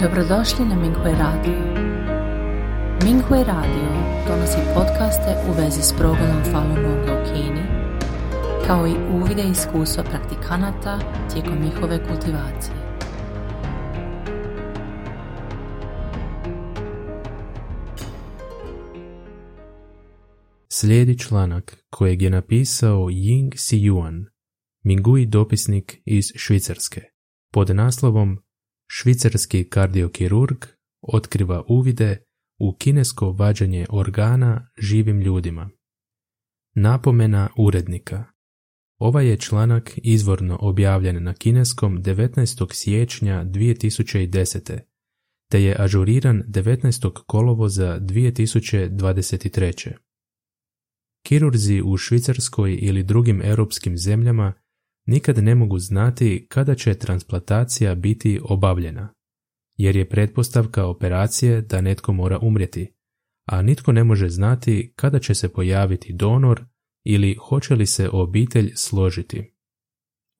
Dobrodošli na Minghui Radio. Minghui Radio donosi podcaste u vezi s progledom Falun Gonga u Kini, kao i uvide iskustva praktikanata tijekom njihove kultivacije. Slijedi članak kojeg je napisao Ying Si-yuan, Mingui dopisnik iz Švicarske, pod naslovom Švicarski kardiokirurg otkriva uvide u kinesko vađanje organa živim ljudima. Napomena urednika Ovaj je članak izvorno objavljen na kineskom 19. siječnja 2010. te je ažuriran 19. kolovoza 2023. Kirurzi u Švicarskoj ili drugim europskim zemljama nikad ne mogu znati kada će transplantacija biti obavljena, jer je pretpostavka operacije da netko mora umrijeti, a nitko ne može znati kada će se pojaviti donor ili hoće li se obitelj složiti.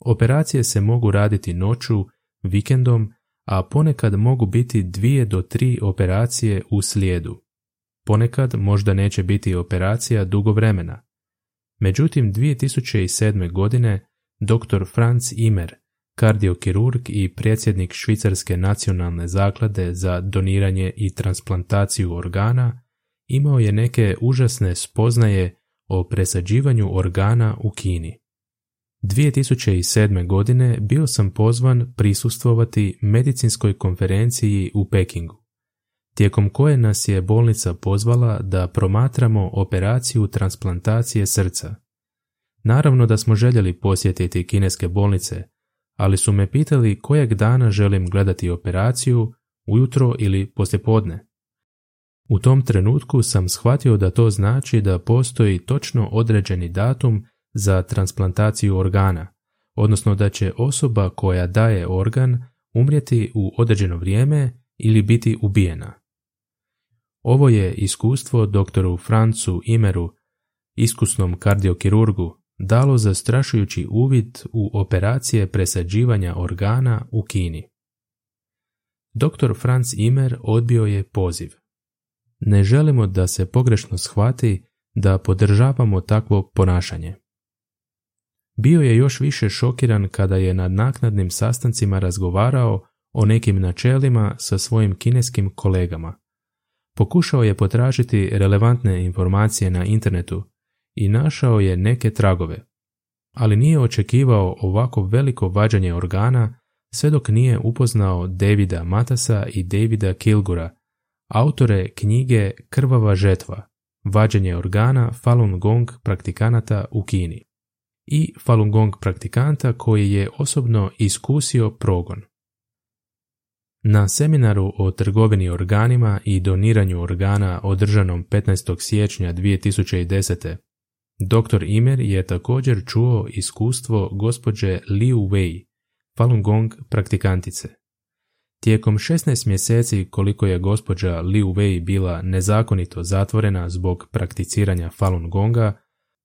Operacije se mogu raditi noću, vikendom, a ponekad mogu biti dvije do tri operacije u slijedu. Ponekad možda neće biti operacija dugo vremena. Međutim, 2007. godine dr. Franz Imer, kardiokirurg i predsjednik Švicarske nacionalne zaklade za doniranje i transplantaciju organa, imao je neke užasne spoznaje o presađivanju organa u Kini. 2007. godine bio sam pozvan prisustvovati medicinskoj konferenciji u Pekingu, tijekom koje nas je bolnica pozvala da promatramo operaciju transplantacije srca. Naravno da smo željeli posjetiti kineske bolnice, ali su me pitali kojeg dana želim gledati operaciju, ujutro ili poslijepodne. U tom trenutku sam shvatio da to znači da postoji točno određeni datum za transplantaciju organa, odnosno da će osoba koja daje organ umrijeti u određeno vrijeme ili biti ubijena. Ovo je iskustvo doktoru Francu Imeru, iskusnom kardiokirurgu, dalo zastrašujući uvid u operacije presađivanja organa u Kini. Dr. Franz Imer odbio je poziv. Ne želimo da se pogrešno shvati da podržavamo takvo ponašanje. Bio je još više šokiran kada je na naknadnim sastancima razgovarao o nekim načelima sa svojim kineskim kolegama. Pokušao je potražiti relevantne informacije na internetu i našao je neke tragove, ali nije očekivao ovako veliko vađanje organa sve dok nije upoznao Davida Matasa i Davida Kilgura, autore knjige Krvava žetva, vađenje organa Falun Gong praktikanata u Kini i Falun Gong praktikanta koji je osobno iskusio progon. Na seminaru o trgovini organima i doniranju organa održanom 15. siječnja 2010. Dr. Imer je također čuo iskustvo gospođe Liu Wei, Falun Gong praktikantice. Tijekom 16 mjeseci koliko je gospođa Liu Wei bila nezakonito zatvorena zbog prakticiranja Falun Gonga,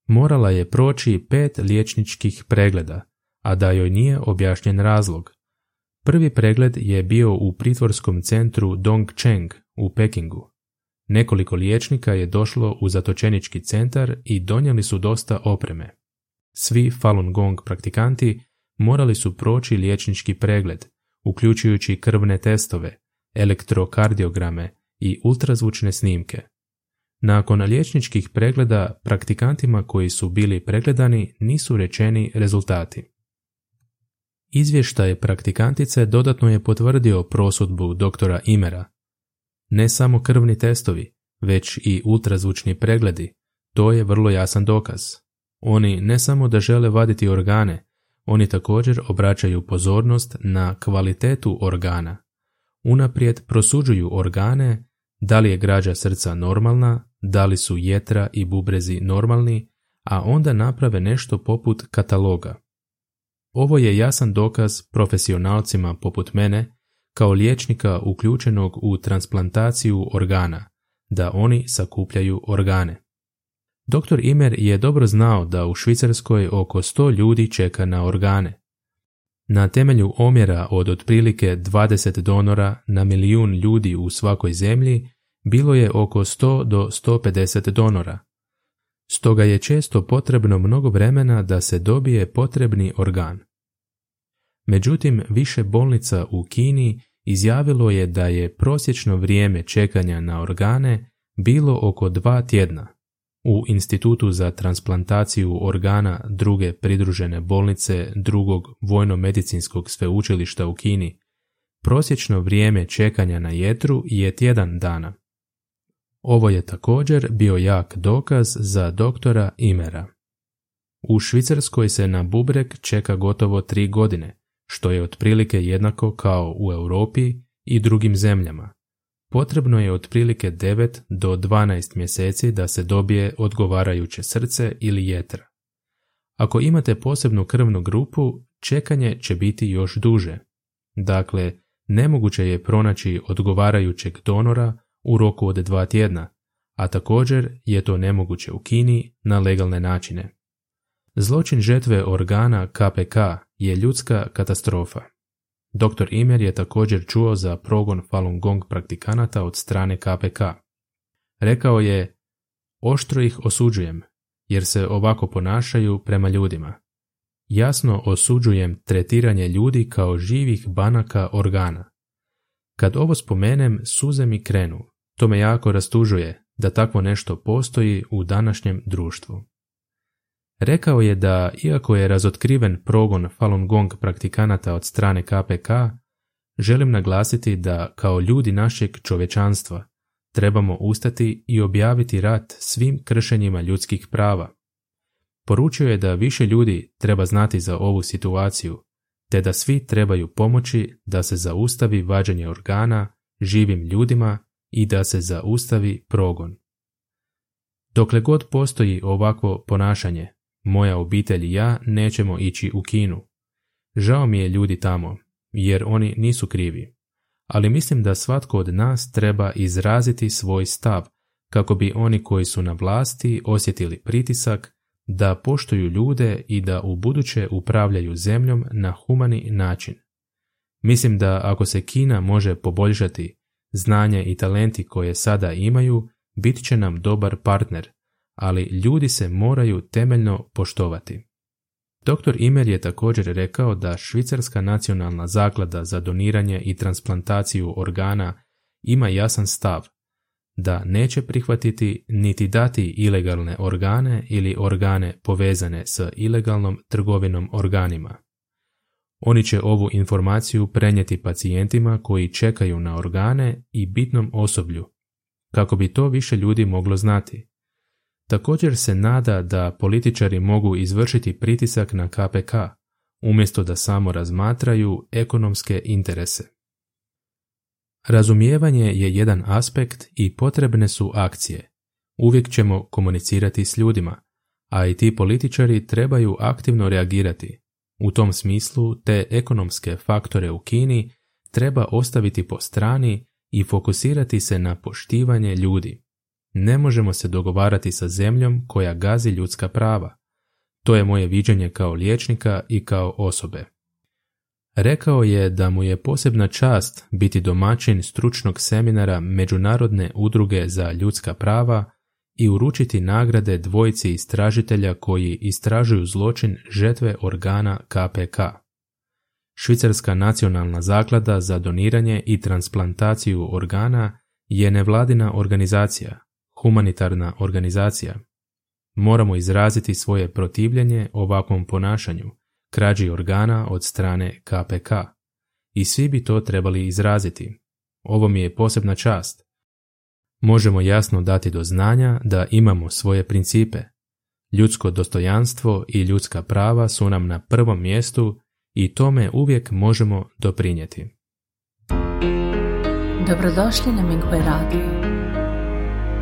morala je proći pet liječničkih pregleda, a da joj nije objašnjen razlog. Prvi pregled je bio u pritvorskom centru Dongcheng u Pekingu. Nekoliko liječnika je došlo u zatočenički centar i donijeli su dosta opreme. Svi Falun Gong praktikanti morali su proći liječnički pregled, uključujući krvne testove, elektrokardiograme i ultrazvučne snimke. Nakon liječničkih pregleda praktikantima koji su bili pregledani nisu rečeni rezultati. Izvještaj praktikantice dodatno je potvrdio prosudbu doktora Imera ne samo krvni testovi, već i ultrazvučni pregledi, to je vrlo jasan dokaz. Oni ne samo da žele vaditi organe, oni također obraćaju pozornost na kvalitetu organa. Unaprijed prosuđuju organe, da li je građa srca normalna, da li su jetra i bubrezi normalni, a onda naprave nešto poput kataloga. Ovo je jasan dokaz profesionalcima poput mene kao liječnika uključenog u transplantaciju organa, da oni sakupljaju organe. Dr. Imer je dobro znao da u Švicarskoj oko 100 ljudi čeka na organe. Na temelju omjera od otprilike 20 donora na milijun ljudi u svakoj zemlji bilo je oko 100 do 150 donora. Stoga je često potrebno mnogo vremena da se dobije potrebni organ. Međutim, više bolnica u Kini izjavilo je da je prosječno vrijeme čekanja na organe bilo oko dva tjedna. U Institutu za transplantaciju organa druge pridružene bolnice drugog vojno-medicinskog sveučilišta u Kini, prosječno vrijeme čekanja na jetru je tjedan dana. Ovo je također bio jak dokaz za doktora Imera. U Švicarskoj se na bubrek čeka gotovo tri godine, što je otprilike jednako kao u Europi i drugim zemljama. Potrebno je otprilike 9 do 12 mjeseci da se dobije odgovarajuće srce ili jetra. Ako imate posebnu krvnu grupu, čekanje će biti još duže. Dakle, nemoguće je pronaći odgovarajućeg donora u roku od dva tjedna, a također je to nemoguće u Kini na legalne načine. Zločin žetve organa KPK je ljudska katastrofa. Dr. Imer je također čuo za progon Falun Gong praktikanata od strane KPK. Rekao je, oštro ih osuđujem, jer se ovako ponašaju prema ljudima. Jasno osuđujem tretiranje ljudi kao živih banaka organa. Kad ovo spomenem, suze mi krenu. To me jako rastužuje da takvo nešto postoji u današnjem društvu. Rekao je da, iako je razotkriven progon Falun Gong praktikanata od strane KPK, želim naglasiti da kao ljudi našeg čovečanstva trebamo ustati i objaviti rat svim kršenjima ljudskih prava. Poručio je da više ljudi treba znati za ovu situaciju, te da svi trebaju pomoći da se zaustavi vađenje organa živim ljudima i da se zaustavi progon. Dokle god postoji ovakvo ponašanje, moja obitelj i ja nećemo ići u kinu. Žao mi je ljudi tamo, jer oni nisu krivi. Ali mislim da svatko od nas treba izraziti svoj stav, kako bi oni koji su na vlasti osjetili pritisak da poštuju ljude i da u buduće upravljaju zemljom na humani način. Mislim da ako se Kina može poboljšati, znanje i talenti koje sada imaju, bit će nam dobar partner, ali ljudi se moraju temeljno poštovati. Dr. Imer je također rekao da Švicarska nacionalna zaklada za doniranje i transplantaciju organa ima jasan stav da neće prihvatiti niti dati ilegalne organe ili organe povezane s ilegalnom trgovinom organima. Oni će ovu informaciju prenijeti pacijentima koji čekaju na organe i bitnom osoblju, kako bi to više ljudi moglo znati. Također se nada da političari mogu izvršiti pritisak na KPK, umjesto da samo razmatraju ekonomske interese. Razumijevanje je jedan aspekt i potrebne su akcije. Uvijek ćemo komunicirati s ljudima, a i ti političari trebaju aktivno reagirati. U tom smislu te ekonomske faktore u Kini treba ostaviti po strani i fokusirati se na poštivanje ljudi. Ne možemo se dogovarati sa zemljom koja gazi ljudska prava. To je moje viđenje kao liječnika i kao osobe. Rekao je da mu je posebna čast biti domaćin stručnog seminara Međunarodne udruge za ljudska prava i uručiti nagrade dvojici istražitelja koji istražuju zločin žetve organa KPK. Švicarska nacionalna zaklada za doniranje i transplantaciju organa je nevladina organizacija humanitarna organizacija. Moramo izraziti svoje protivljenje ovakvom ponašanju, krađi organa od strane KPK. I svi bi to trebali izraziti. Ovo mi je posebna čast. Možemo jasno dati do znanja da imamo svoje principe. Ljudsko dostojanstvo i ljudska prava su nam na prvom mjestu i tome uvijek možemo doprinijeti. Dobrodošli na Minghui Radio.